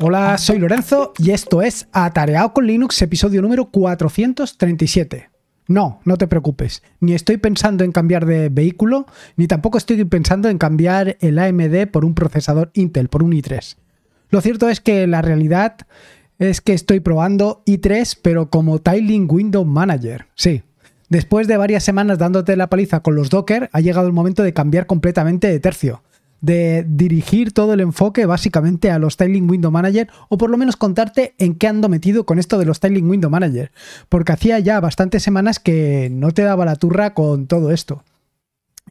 Hola, soy Lorenzo y esto es Atareado con Linux, episodio número 437. No, no te preocupes, ni estoy pensando en cambiar de vehículo, ni tampoco estoy pensando en cambiar el AMD por un procesador Intel, por un i3. Lo cierto es que la realidad es que estoy probando i3, pero como Tiling Window Manager. Sí, después de varias semanas dándote la paliza con los Docker, ha llegado el momento de cambiar completamente de tercio de dirigir todo el enfoque básicamente a los Styling Window Manager o por lo menos contarte en qué ando metido con esto de los Styling Window Manager, porque hacía ya bastantes semanas que no te daba la turra con todo esto.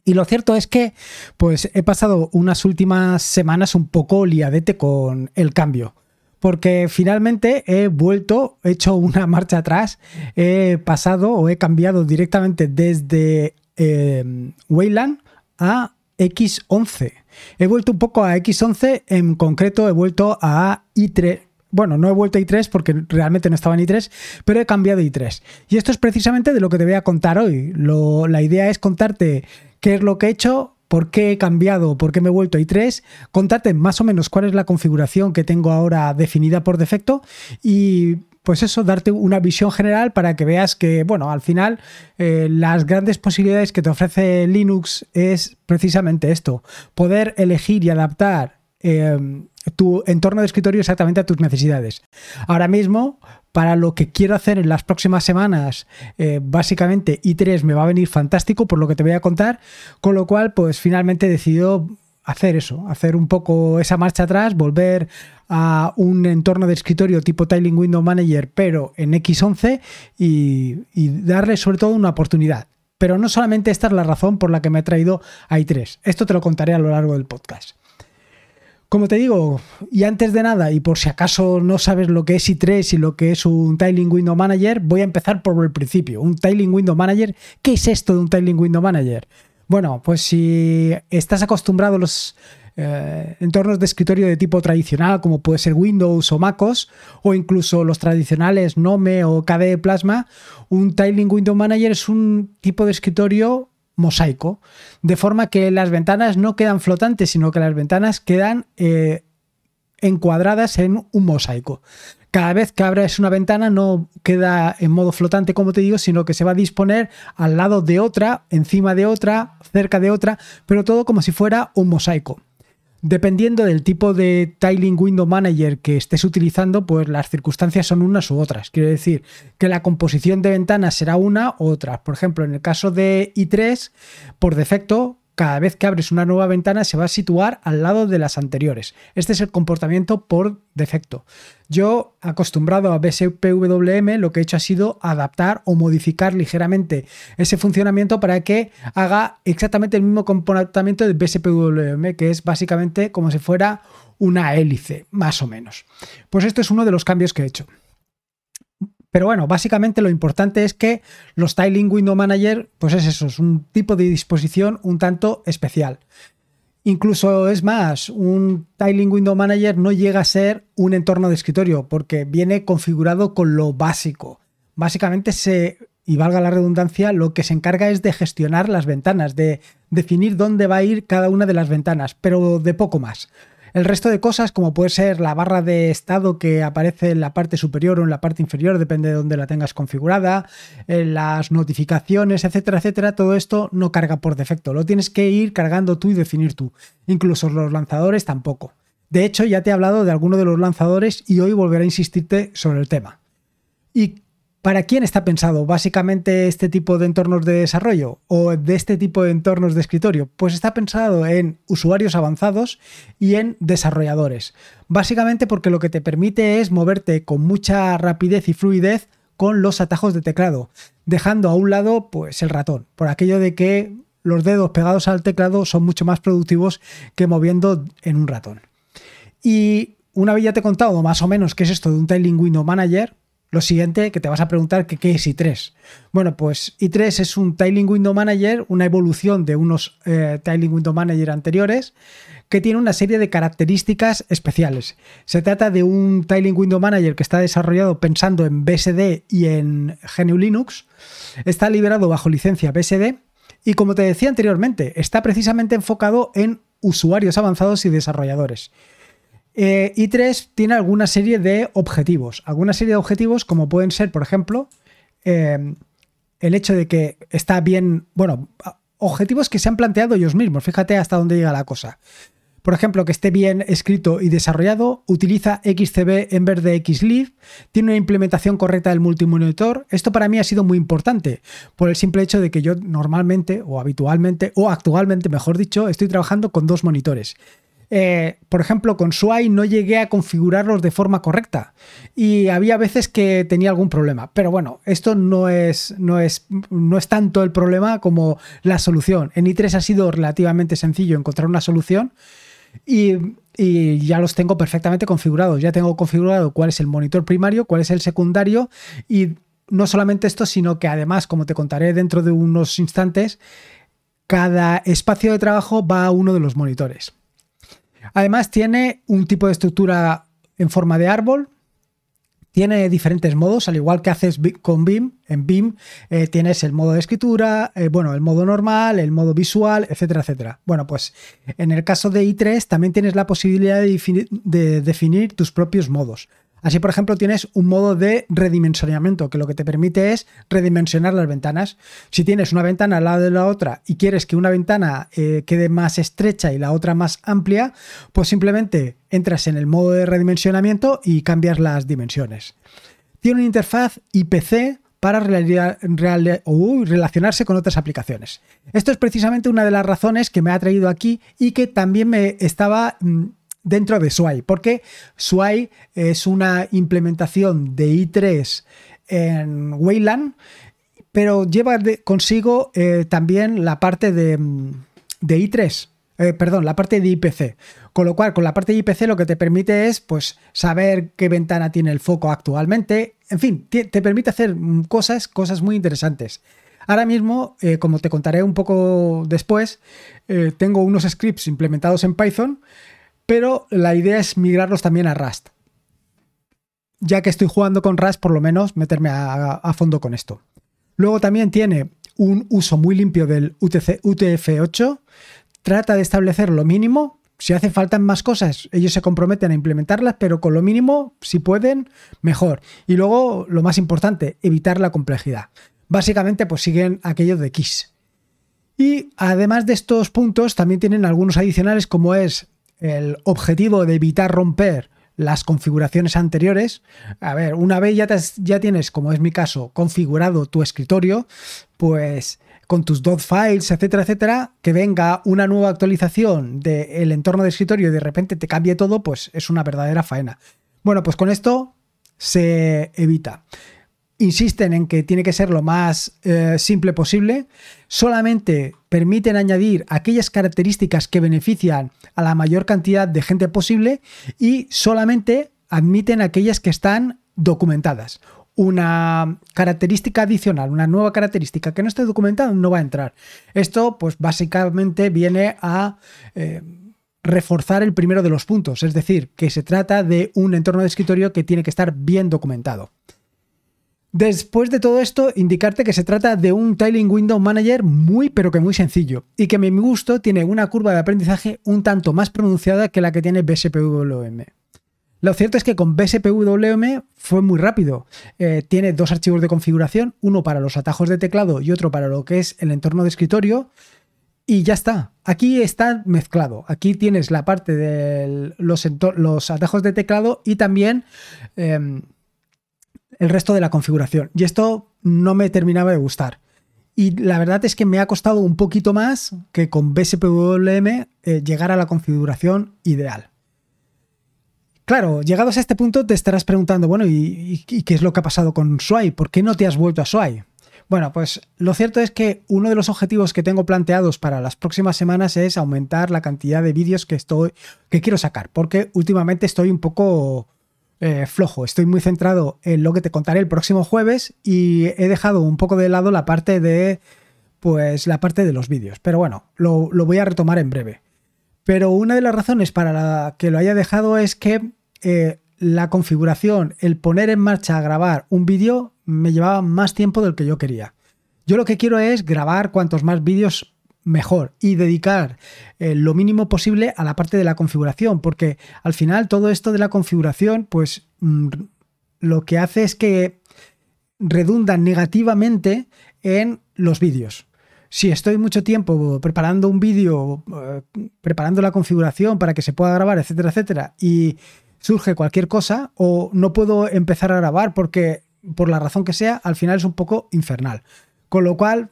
Y lo cierto es que pues he pasado unas últimas semanas un poco liadete con el cambio. Porque finalmente he vuelto, he hecho una marcha atrás, he pasado o he cambiado directamente desde eh, Wayland a X11. He vuelto un poco a X11, en concreto he vuelto a i3. Bueno, no he vuelto a i3 porque realmente no estaba en i3, pero he cambiado a i3. Y esto es precisamente de lo que te voy a contar hoy. la idea es contarte qué es lo que he hecho, por qué he cambiado, por qué me he vuelto a i3, contarte más o menos cuál es la configuración que tengo ahora definida por defecto y pues eso, darte una visión general para que veas que, bueno, al final eh, las grandes posibilidades que te ofrece Linux es precisamente esto, poder elegir y adaptar em, tu entorno de escritorio exactamente a tus necesidades. Ahora mismo, para lo que quiero hacer en las próximas semanas, eh, básicamente i3 me va a venir fantástico por lo que te voy a contar, con lo cual, pues finalmente he decidido hacer eso, hacer un poco esa marcha atrás, volver a un entorno de escritorio tipo Tiling Window Manager, pero en X11 y, darle sobre todo una oportunidad. Pero no solamente esta es la razón por la que me he traído a i3. Esto te lo contaré a lo largo del podcast. Como te digo, y antes de nada, y por si acaso no sabes lo que es i3 y lo que es un Tiling Window Manager, voy a empezar por el principio. Un Tiling Window Manager, ¿qué es esto de un Tiling Window Manager? Bueno, pues si estás acostumbrado a los eh, entornos de escritorio de tipo tradicional, como puede ser Windows o MacOS, o incluso los tradicionales Nome o KDE Plasma, un Tiling Window Manager es un tipo de escritorio mosaico, de forma que las ventanas no quedan flotantes, sino que las ventanas quedan eh, encuadradas en un mosaico cada vez que abres una ventana no queda en modo flotante, como te digo, sino que se va a disponer al lado de otra, encima de otra, cerca de otra, pero todo como si fuera un mosaico. Dependiendo del tipo de Tiling Window Manager que estés utilizando, pues las circunstancias son unas u otras. Quiere decir que la composición de ventanas será una u otra. Por ejemplo, en el caso de i3, por defecto, cada vez que abres una nueva ventana se va a situar al lado de las anteriores. Este es el comportamiento por defecto. Yo, acostumbrado a BSPWM, lo que he hecho ha sido adaptar o modificar ligeramente ese funcionamiento para que haga exactamente el mismo comportamiento de BSPWM, que es básicamente como si fuera una hélice, más o menos. Pues esto es uno de los cambios que he hecho. Pero bueno, básicamente lo importante es que los Tiling Window Manager, pues es eso, es un tipo de disposición un tanto especial. Incluso es más, un Tiling Window Manager no llega a ser un entorno de escritorio porque viene configurado con lo básico. Básicamente se, y valga la redundancia, lo que se encarga es de gestionar las ventanas, de definir dónde va a ir cada una de las ventanas, pero de poco más. El resto de cosas, como puede ser la barra de estado que aparece en la parte superior o en la parte inferior, depende de dónde la tengas configurada, eh, las notificaciones, etcétera, etcétera, todo esto no carga por defecto. Lo tienes que ir cargando tú y definir tú. Incluso los lanzadores tampoco. De hecho, ya te he hablado de alguno de los lanzadores y hoy volveré a insistirte sobre el tema. ¿Y ¿Para quién está pensado básicamente este tipo de entornos de desarrollo o de este tipo de entornos de escritorio? Pues está pensado en usuarios avanzados y en desarrolladores. Básicamente porque lo que te permite es moverte con mucha rapidez y fluidez con los atajos de teclado, dejando a un lado pues el ratón, por aquello de que los dedos pegados al teclado son mucho más productivos que moviendo en un ratón. Y una vez ya te he contado más o menos qué es esto de un Tiling Window Manager, lo siguiente que te vas a preguntar qué es i3. Bueno, pues i3 es un Tiling Window Manager, una evolución de unos eh, Tiling Window Manager anteriores que tiene una serie de características especiales. Se trata de un Tiling Window Manager que está desarrollado pensando en BSD y en GNU Linux. Está liberado bajo licencia BSD y como te decía anteriormente, está precisamente enfocado en usuarios avanzados y desarrolladores. Eh, i3 tiene alguna serie de objetivos. Alguna serie de objetivos como pueden ser, por ejemplo, eh, el hecho de que está bien, bueno, objetivos que se han planteado ellos mismos. Fíjate hasta dónde llega la cosa. Por ejemplo, que esté bien escrito y desarrollado, utiliza XCB en vez de XLib, tiene una implementación correcta del multimonitor. Esto para mí ha sido muy importante por el simple hecho de que yo normalmente o habitualmente o actualmente, mejor dicho, estoy trabajando con dos monitores. Eh, por ejemplo, con SWI no llegué a configurarlos de forma correcta y había veces que tenía algún problema. Pero bueno, esto no es, no es, no es tanto el problema como la solución. En i3 ha sido relativamente sencillo encontrar una solución y, ya los tengo perfectamente configurados. Ya tengo configurado cuál es el monitor primario, cuál es el secundario y no solamente esto, sino que además, como te contaré dentro de unos instantes, cada espacio de trabajo va a uno de los monitores. Además tiene un tipo de estructura en forma de árbol, tiene diferentes modos, al igual que haces con BIM. En BIM eh, tienes el modo de escritura, eh, bueno, el modo normal, el modo visual, etcétera, etcétera. Bueno, pues en el caso de i3 también tienes la posibilidad de definir tus propios modos. Así, por ejemplo, tienes un modo de redimensionamiento, que lo que te permite es redimensionar las ventanas. Si tienes una ventana al lado de la otra y quieres que una ventana eh, quede más estrecha y la otra más amplia, pues simplemente entras en el modo de redimensionamiento y cambias las dimensiones. Tiene una interfaz IPC para relacionarse con otras aplicaciones. Esto es precisamente una de las razones que me ha traído aquí y que también me estaba mm, dentro de SWI, porque SWI es una implementación de i3 en Wayland, pero lleva consigo eh, también la parte de, de i3, eh, perdón, la parte de IPC. Con lo cual, con la parte de IPC lo que te permite es pues, saber qué ventana tiene el foco actualmente. En fin, te, permite hacer cosas, cosas muy interesantes. Ahora mismo, eh, como te contaré un poco después, tengo unos scripts implementados en Python pero la idea es migrarlos también a Rust. Ya que estoy jugando con Rust, por lo menos meterme a, fondo con esto. Luego también tiene un uso muy limpio del UTF-8. Trata de establecer lo mínimo. Si hace falta más cosas, ellos se comprometen a implementarlas, pero con lo mínimo, si pueden, mejor. Y luego, lo más importante, evitar la complejidad. Básicamente, pues siguen aquellos de KISS. Y además de estos puntos, también tienen algunos adicionales como es el objetivo de evitar romper las configuraciones anteriores. A ver, una vez ya, ya tienes, como es mi caso, configurado tu escritorio, pues con tus dot files, etcétera, etcétera, que venga una nueva actualización del entorno de escritorio y de repente te cambie todo, pues es una verdadera faena. Bueno, pues con esto se evita insisten en que tiene que ser lo más eh, simple posible, solamente permiten añadir aquellas características que benefician a la mayor cantidad de gente posible y solamente admiten aquellas que están documentadas. Una característica adicional, una nueva característica que no esté documentada no va a entrar. Esto pues básicamente viene a... Eh, reforzar el primero de los puntos, es decir, que se trata de un entorno de escritorio que tiene que estar bien documentado. Después de todo esto, indicarte que se trata de un Tiling Window Manager muy pero que muy sencillo y que a mi gusto tiene una curva de aprendizaje un tanto más pronunciada que la que tiene BSPWM. Lo cierto es que con BSPWM fue muy rápido. Eh, tiene dos archivos de configuración, uno para los atajos de teclado y otro para lo que es el entorno de escritorio. Y ya está. Aquí está mezclado. Aquí tienes la parte de los, atajos de teclado y también em, el resto de la configuración. Y esto no me terminaba de gustar. Y la verdad es que me ha costado un poquito más que con BSPWM eh, llegar a la configuración ideal. Claro, llegados a este punto te estarás preguntando, bueno, ¿y, qué es lo que ha pasado con SWI? ¿Por qué no te has vuelto a SWI? Bueno, pues lo cierto es que uno de los objetivos que tengo planteados para las próximas semanas es aumentar la cantidad de vídeos que estoy que quiero sacar, porque últimamente estoy un poco eh, flojo. Estoy muy centrado en lo que te contaré el próximo jueves y he dejado un poco de lado la parte de, pues, la parte de los vídeos. Pero bueno, lo, voy a retomar en breve. Pero una de las razones para que lo haya dejado es que eh, la configuración, el poner en marcha a grabar un vídeo me llevaba más tiempo del que yo quería. Yo lo que quiero es grabar cuantos más vídeos mejor y dedicar eh, lo mínimo posible a la parte de la configuración, porque al final todo esto de la configuración, pues mm, lo que hace es que redunda negativamente en los vídeos. Si estoy mucho tiempo preparando un vídeo, eh, preparando la configuración para que se pueda grabar, etcétera, etcétera, y surge cualquier cosa o no puedo empezar a grabar porque por la razón que sea, al final es un poco infernal. Con lo cual,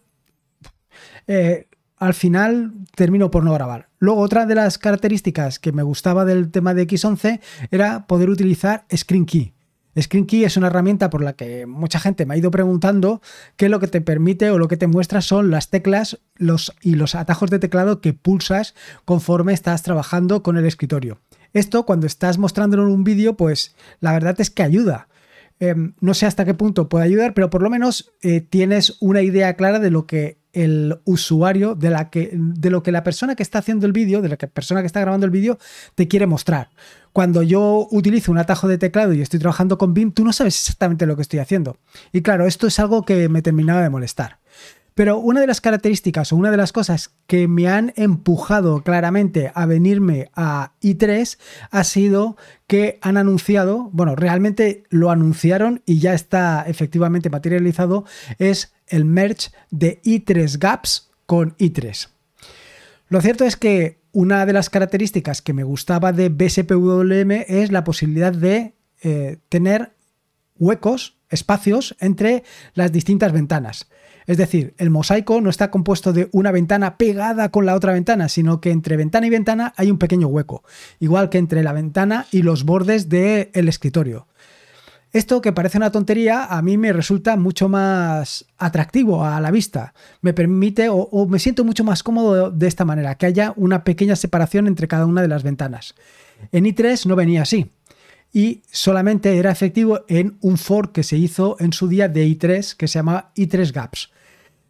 eh, al final termino por no grabar. Luego, otra de las características que me gustaba del tema de X11 era poder utilizar Screen Key. Screen Key es una herramienta por la que mucha gente me ha ido preguntando que lo que te permite o lo que te muestra son las teclas y los atajos de teclado que pulsas conforme estás trabajando con el escritorio. Esto cuando estás mostrándolo en un vídeo, pues la verdad es que ayuda. Em, no sé hasta qué punto puede ayudar, pero por lo menos eh, tienes una idea clara de lo que el usuario, de, la que, de lo que la persona que está haciendo el vídeo, de la persona que está grabando el vídeo, te quiere mostrar. Cuando yo utilizo un atajo de teclado y estoy trabajando con BIM, tú no sabes exactamente lo que estoy haciendo. Y claro, esto es algo que me terminaba de molestar. Pero una de las características o una de las cosas que me han empujado claramente a venirme a i3 ha sido que han anunciado, bueno, realmente lo anunciaron y ya está efectivamente materializado, es el merge de i3 Gaps con i3. Lo cierto es que una de las características que me gustaba de BSPWM es la posibilidad de eh, tener huecos, espacios entre las distintas ventanas. Es decir, el mosaico no está compuesto de una ventana pegada con la otra ventana, sino que entre ventana y ventana hay un pequeño hueco, igual que entre la ventana y los bordes del escritorio. Esto que parece una tontería, a mí me resulta mucho más atractivo a la vista. Me permite o, o, me siento mucho más cómodo de esta manera, que haya una pequeña separación entre cada una de las ventanas. En i3 no venía así y solamente era efectivo en un fork que se hizo en su día de i3 que se llama i3 Gaps.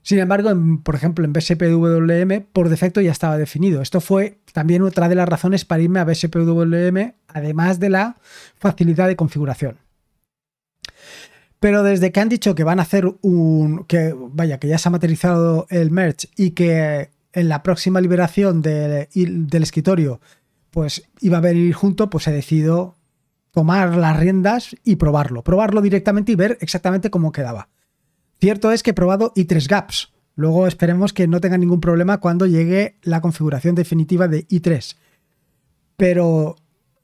Sin embargo, por ejemplo, en BSPWM por defecto ya estaba definido. Esto fue también otra de las razones para irme a BSPWM, además de la facilidad de configuración. Pero desde que han dicho que van a hacer un. que vaya, que ya se ha materializado el merge y que en la próxima liberación del escritorio, pues iba a venir junto, pues he decidido tomar las riendas y probarlo. Probarlo directamente y ver exactamente cómo quedaba. Cierto es que he probado i3 Gaps. Luego esperemos que no tenga ningún problema cuando llegue la configuración definitiva de i3. Pero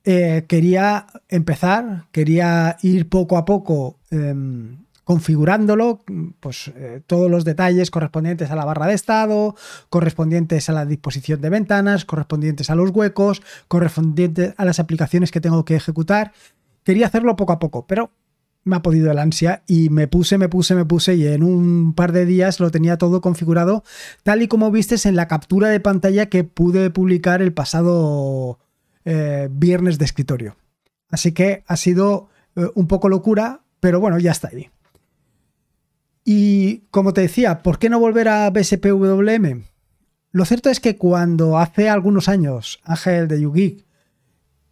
eh, quería empezar, quería ir poco a poco em, configurándolo, pues eh, todos los detalles correspondientes a la barra de estado, correspondientes a la disposición de ventanas, correspondientes a los huecos, correspondientes a las aplicaciones que tengo que ejecutar. Quería hacerlo poco a poco, pero me ha podido el ansia y me puse, me puse, me puse y en un par de días lo tenía todo configurado tal y como vistes en la captura de pantalla que pude publicar el pasado eh, viernes de escritorio. Así que ha sido eh, un poco locura, pero bueno, ya está ahí. Y como te decía, ¿por qué no volver a BSPWM? Lo cierto es que cuando hace algunos años Ángel de YouGeek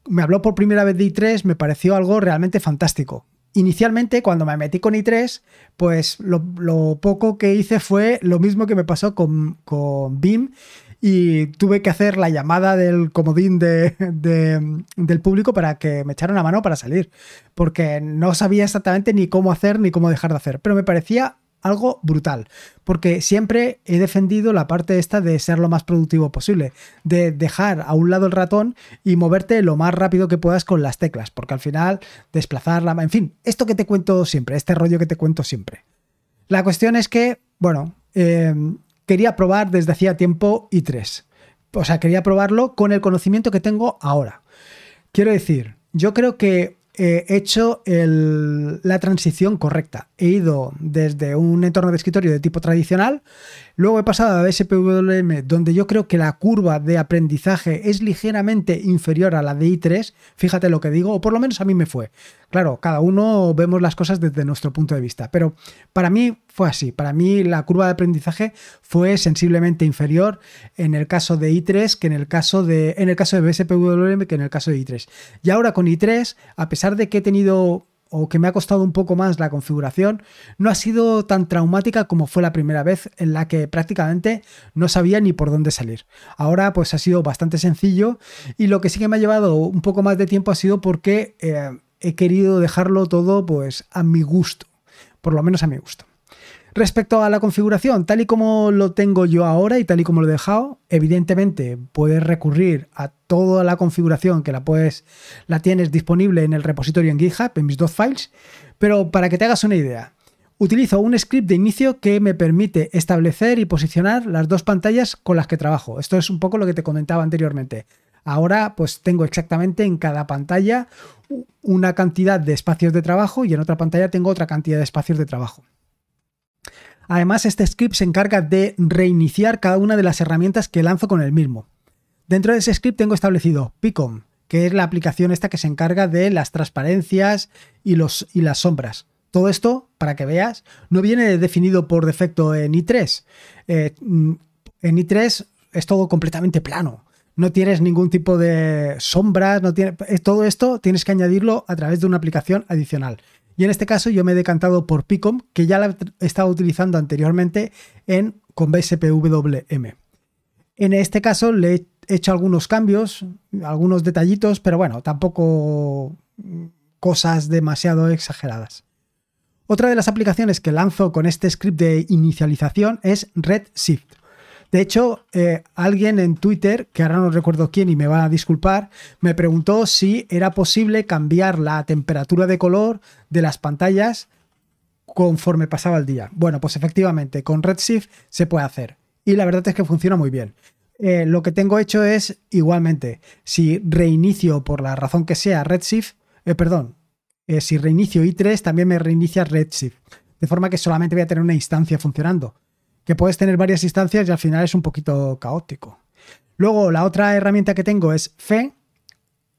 me habló por primera vez de i3, me pareció algo realmente fantástico inicialmente cuando me metí con i3, pues lo, poco que hice fue lo mismo que me pasó con, con BIM y tuve que hacer la llamada del comodín de, del público para que me echara una mano para salir, porque no sabía exactamente ni cómo hacer ni cómo dejar de hacer, pero me parecía algo brutal, porque siempre he defendido la parte esta de ser lo más productivo posible, de dejar a un lado el ratón y moverte lo más rápido que puedas con las teclas, porque al final desplazarla, en fin, esto que te cuento siempre, este rollo que te cuento siempre. La cuestión es que, bueno, eh, quería probar desde hacía tiempo i3, o sea, quería probarlo con el conocimiento que tengo ahora. Quiero decir, yo creo que he hecho la transición correcta. He ido desde un entorno de escritorio de tipo tradicional, luego he pasado a SPWM, donde yo creo que la curva de aprendizaje es ligeramente inferior a la de i3, fíjate lo que digo, o por lo menos a mí me fue. Claro, cada uno vemos las cosas desde nuestro punto de vista, pero para mí fue así. Para mí la curva de aprendizaje fue sensiblemente inferior en el caso de i3 que en el caso de, en el caso de BSPWM que en el caso de i3. Y ahora con i3, a pesar de que he tenido o que me ha costado un poco más la configuración no ha sido tan traumática como fue la primera vez en la que prácticamente no sabía ni por dónde salir. Ahora pues ha sido bastante sencillo y lo que sí que me ha llevado un poco más de tiempo ha sido porque eh, he querido dejarlo todo pues a mi gusto, por lo menos a mi gusto. Respecto a la configuración, tal y como lo tengo yo ahora y tal y como lo he dejado, evidentemente puedes recurrir a toda la configuración que la puedes, la tienes disponible en el repositorio en GitHub, en mis dos files, pero para que te hagas una idea, utilizo un script de inicio que me permite establecer y posicionar las dos pantallas con las que trabajo. Esto es un poco lo que te comentaba anteriormente. Ahora pues tengo exactamente en cada pantalla una cantidad de espacios de trabajo y en otra pantalla tengo otra cantidad de espacios de trabajo. Además, este script se encarga de reiniciar cada una de las herramientas que lanzo con el mismo. Dentro de ese script tengo establecido Picom, que es la aplicación esta que se encarga de las transparencias y, las sombras. Todo esto, para que veas, no viene definido por defecto en i3. Eh, mm, en i3 es todo completamente plano. No tienes ningún tipo de sombras, no tiene, todo esto tienes que añadirlo a través de una aplicación adicional. Y en este caso yo me he decantado por Picom, que ya la estaba utilizando anteriormente en, con BSPWM. En este caso le he hecho algunos cambios, algunos detallitos, pero bueno, tampoco cosas demasiado exageradas. Otra de las aplicaciones que lanzo con este script de inicialización es Redshift. De hecho, eh, alguien en Twitter, que ahora no recuerdo quién y me va a disculpar, me preguntó si era posible cambiar la temperatura de color de las pantallas conforme pasaba el día. Bueno, pues efectivamente, con Redshift se puede hacer. Y la verdad es que funciona muy bien. Eh, lo que tengo hecho es, igualmente, si reinicio por la razón que sea Redshift, eh, perdón, si reinicio i3, también me reinicia Redshift. De forma que solamente voy a tener una instancia funcionando que puedes tener varias instancias y al final es un poquito caótico. Luego, la otra herramienta que tengo es Fe,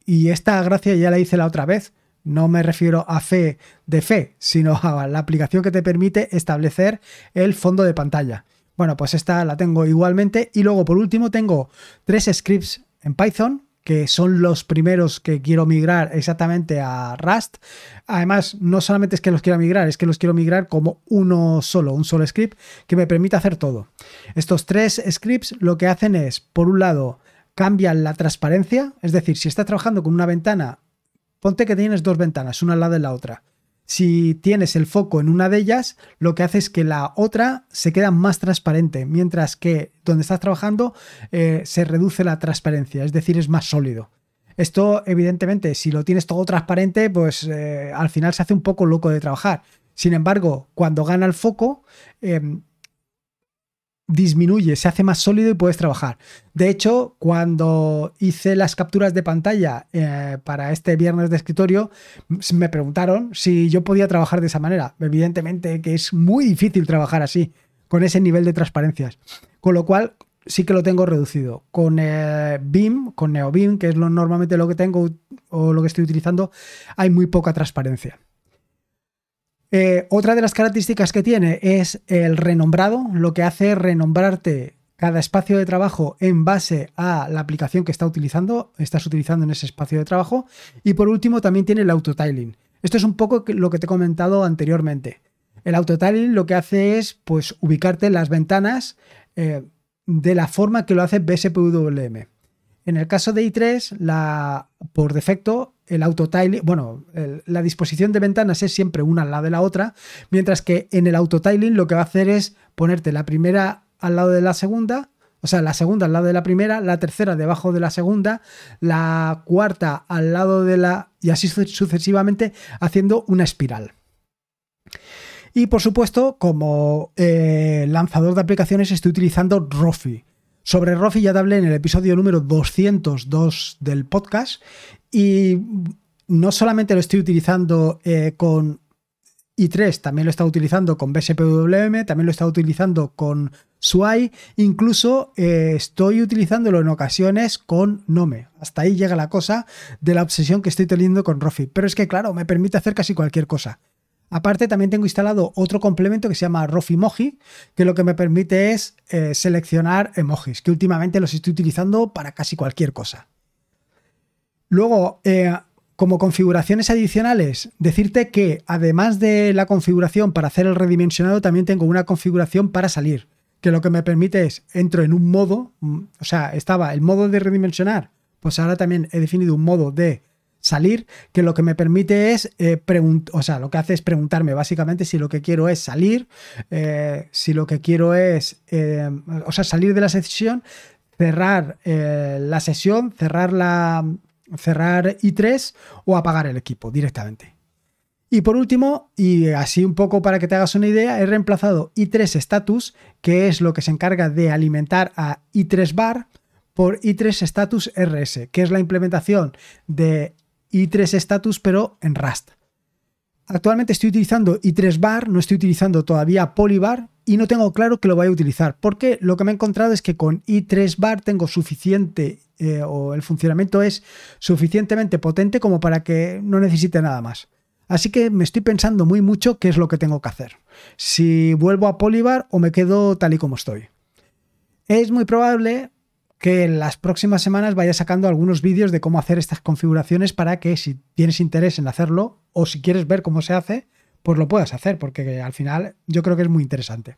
y esta gracia ya la hice la otra vez. No me refiero a fe de fe, sino a la aplicación que te permite establecer el fondo de pantalla. Bueno, pues esta la tengo igualmente. Y luego, por último, tengo tres scripts en Python que son los primeros que quiero migrar exactamente a Rust. Además, no solamente es que los quiero migrar, es que los quiero migrar como uno solo, un solo script que me permite hacer todo. Estos tres scripts lo que hacen es, por un lado, cambian la transparencia, es decir, si estás trabajando con una ventana, ponte que tienes dos ventanas, una al lado de la otra si tienes el foco en una de ellas, lo que hace es que la otra se queda más transparente, mientras que donde estás trabajando eh, se reduce la transparencia, es decir, es más sólido. Esto, evidentemente, si lo tienes todo transparente, pues eh, al final se hace un poco loco de trabajar. Sin embargo, cuando gana el foco, em, disminuye, se hace más sólido y puedes trabajar. De hecho, cuando hice las capturas de pantalla eh, para este viernes de escritorio, me preguntaron si yo podía trabajar de esa manera. Evidentemente que es muy difícil trabajar así, con ese nivel de transparencias. Con lo cual, sí que lo tengo reducido. Con eh, BIM, con NeoBIM, que es lo, normalmente lo que tengo o lo que estoy utilizando, hay muy poca transparencia. Eh, otra de las características que tiene es el renombrado, lo que hace renombrarte cada espacio de trabajo en base a la aplicación que está utilizando, estás utilizando en ese espacio de trabajo. Y por último también tiene el autotiling. Esto es un poco lo que te he comentado anteriormente. El autotiling lo que hace es pues ubicarte las ventanas eh, de la forma que lo hace BSPWM. En el caso de i3, la, por defecto, el autotiling, bueno, la disposición de ventanas es siempre una al lado de la otra, mientras que en el autotiling lo que va a hacer es ponerte la primera al lado de la segunda, o sea, la segunda al lado de la primera, la tercera debajo de la segunda, la cuarta al lado de la... y así sucesivamente haciendo una espiral. Y por supuesto, como eh, lanzador de aplicaciones estoy utilizando Rofi. Sobre Rofi ya te hablé en el episodio número 202 del podcast y no solamente lo estoy utilizando eh, con i3, también lo estado utilizando con BSPWM, también lo estado utilizando con SUAI, incluso eh, estoy utilizándolo en ocasiones con Nome. Hasta ahí llega la cosa de la obsesión que estoy teniendo con Rofi. Pero es que, claro, me permite hacer casi cualquier cosa. Aparte, también tengo instalado otro complemento que se llama Rofimoji, que lo que me permite es eh, seleccionar emojis, que últimamente los estoy utilizando para casi cualquier cosa. Luego, eh, Como configuraciones adicionales, decirte que además de la configuración para hacer el redimensionado, también tengo una configuración para salir, que lo que me permite es, entro en un modo, mm, o sea, estaba el modo de redimensionar, pues ahora también he definido un modo de salir, que lo que me permite es, eh, o sea, lo que hace es preguntarme básicamente si lo que quiero es salir, eh, si lo que quiero es, eh, o sea, salir de la sesión, cerrar la sesión, cerrar la, cerrar i3 o apagar el equipo directamente. Y por último, y así un poco para que te hagas una idea, he reemplazado i3 status, que es lo que se encarga de alimentar a i3 bar, por i3 status rs, que es la implementación de i3 status pero en Rust. Actualmente estoy utilizando i3 bar, no estoy utilizando todavía polybar y no tengo claro que lo voy a utilizar, porque lo que me he encontrado es que con i3 bar tengo suficiente eh, o el funcionamiento es suficientemente potente como para que no necesite nada más. Así que me estoy pensando muy mucho qué es lo que tengo que hacer. Si vuelvo a Polybar o me quedo tal y como estoy. Es muy probable que en las próximas semanas vaya sacando algunos vídeos de cómo hacer estas configuraciones para que si tienes interés en hacerlo o si quieres ver cómo se hace, pues lo puedas hacer, porque al final yo creo que es muy interesante.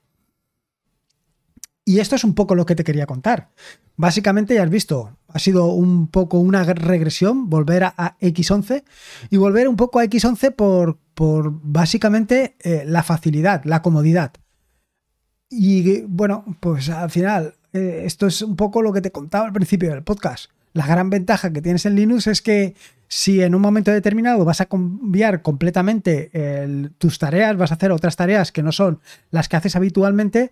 Y esto es un poco lo que te quería contar. Básicamente ya has visto, ha sido un poco una regresión, volver a, X11 y volver un poco a X11 por, por básicamente eh, la facilidad, la comodidad. Y bueno, pues al final, eh, esto es un poco lo que te contaba al principio del podcast. La gran ventaja que tienes en Linux es que si en un momento determinado vas a cambiar completamente tus tareas, vas a hacer otras tareas que no son las que haces habitualmente,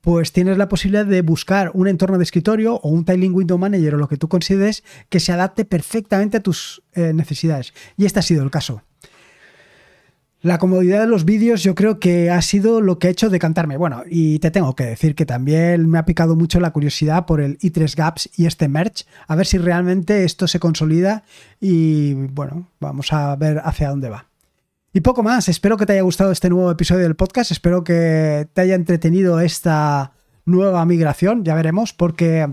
pues tienes la posibilidad de buscar un entorno de escritorio o un Tiling Window Manager o lo que tú consideres que se adapte perfectamente a tus eh, necesidades. Y este ha sido el caso. La comodidad de los vídeos yo creo que ha sido lo que ha hecho decantarme. Bueno, y te tengo que decir que también me ha picado mucho la curiosidad por el i3 Gaps y este merch, a ver si realmente esto se consolida y bueno, vamos a ver hacia dónde va. Y poco más, espero que te haya gustado este nuevo episodio del podcast, espero que te haya entretenido esta nueva migración, ya veremos, porque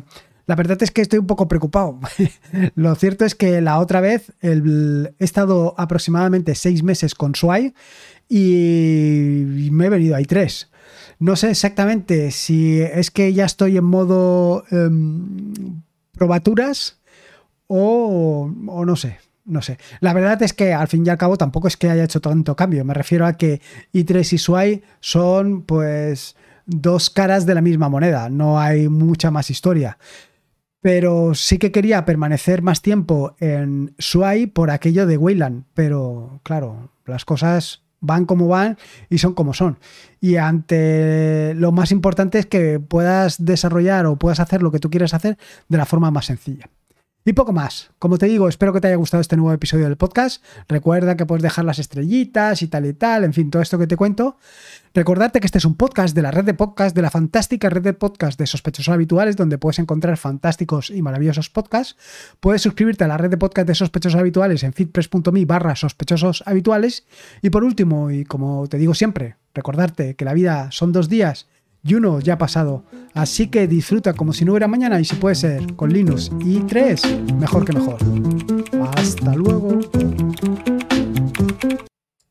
la verdad es que estoy un poco preocupado. Lo cierto es que la otra vez he estado aproximadamente seis meses con Swai y me he venido ahí tres. No sé exactamente si es que ya estoy en modo em, probaturas o, no sé no sé. La verdad es que al fin y al cabo tampoco es que haya hecho tanto cambio. Me refiero a que i3 y Swai son pues dos caras de la misma moneda. No hay mucha más historia. Pero sí que quería permanecer más tiempo en Swai por aquello de Wayland. Pero claro, las cosas van como van y son como son. Y ante lo más importante es que puedas desarrollar o puedas hacer lo que tú quieres hacer de la forma más sencilla. Y poco más. Como te digo, espero que te haya gustado este nuevo episodio del podcast. Recuerda que puedes dejar las estrellitas y tal y tal, en fin, todo esto que te cuento. Recordarte que este es un podcast de la red de podcast, de la fantástica red de podcast de sospechosos habituales, donde puedes encontrar fantásticos y maravillosos podcasts. Puedes suscribirte a la red de podcast de sospechosos habituales en fitpress.me barra sospechosos habituales. Y por último, y como te digo siempre, recordarte que la vida son dos días y uno ya ha pasado. Así que disfruta como si no hubiera mañana y si puede ser con Linux y 3, mejor que mejor. Hasta luego.